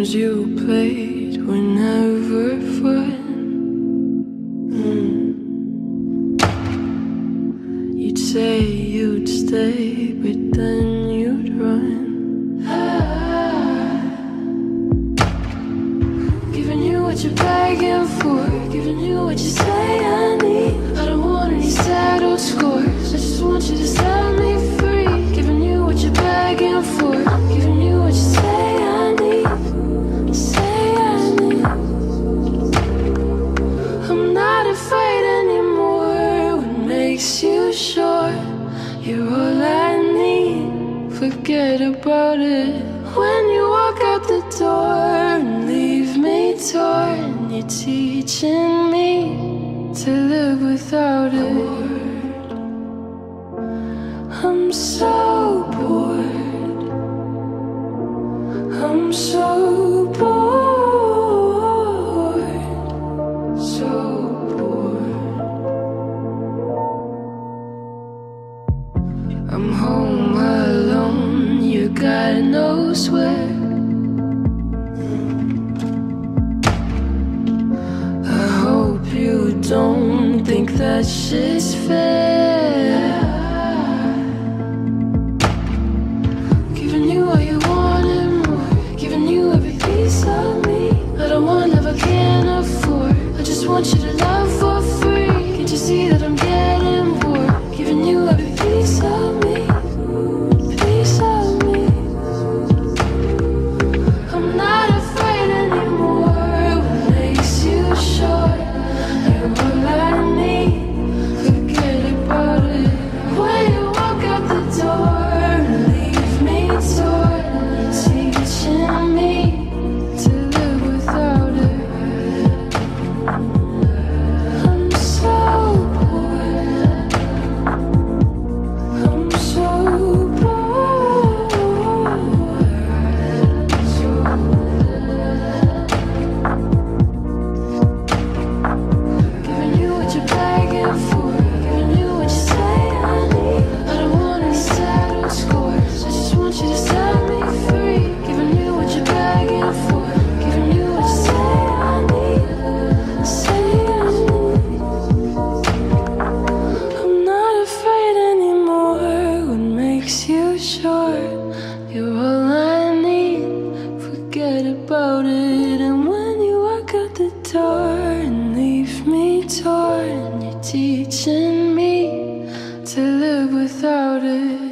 games you played were never fun. Mm. You'd say you'd stay, but then you'd run. Giving you what you're begging for, giving you what you say I'm not afraid anymore. What makes you sure? You will let me forget about it. When you walk out the door and leave me torn you're teaching me to live without it? I'm so I'm home alone. You God knows where. I hope you don't think that shit's fair. Giving you all you wanted more. Giving you every piece of me. I don't want love I can't afford. I just want you to love sure you're all I need? Forget about it. And when you walk out the door and leave me torn, you're teaching me to live without it.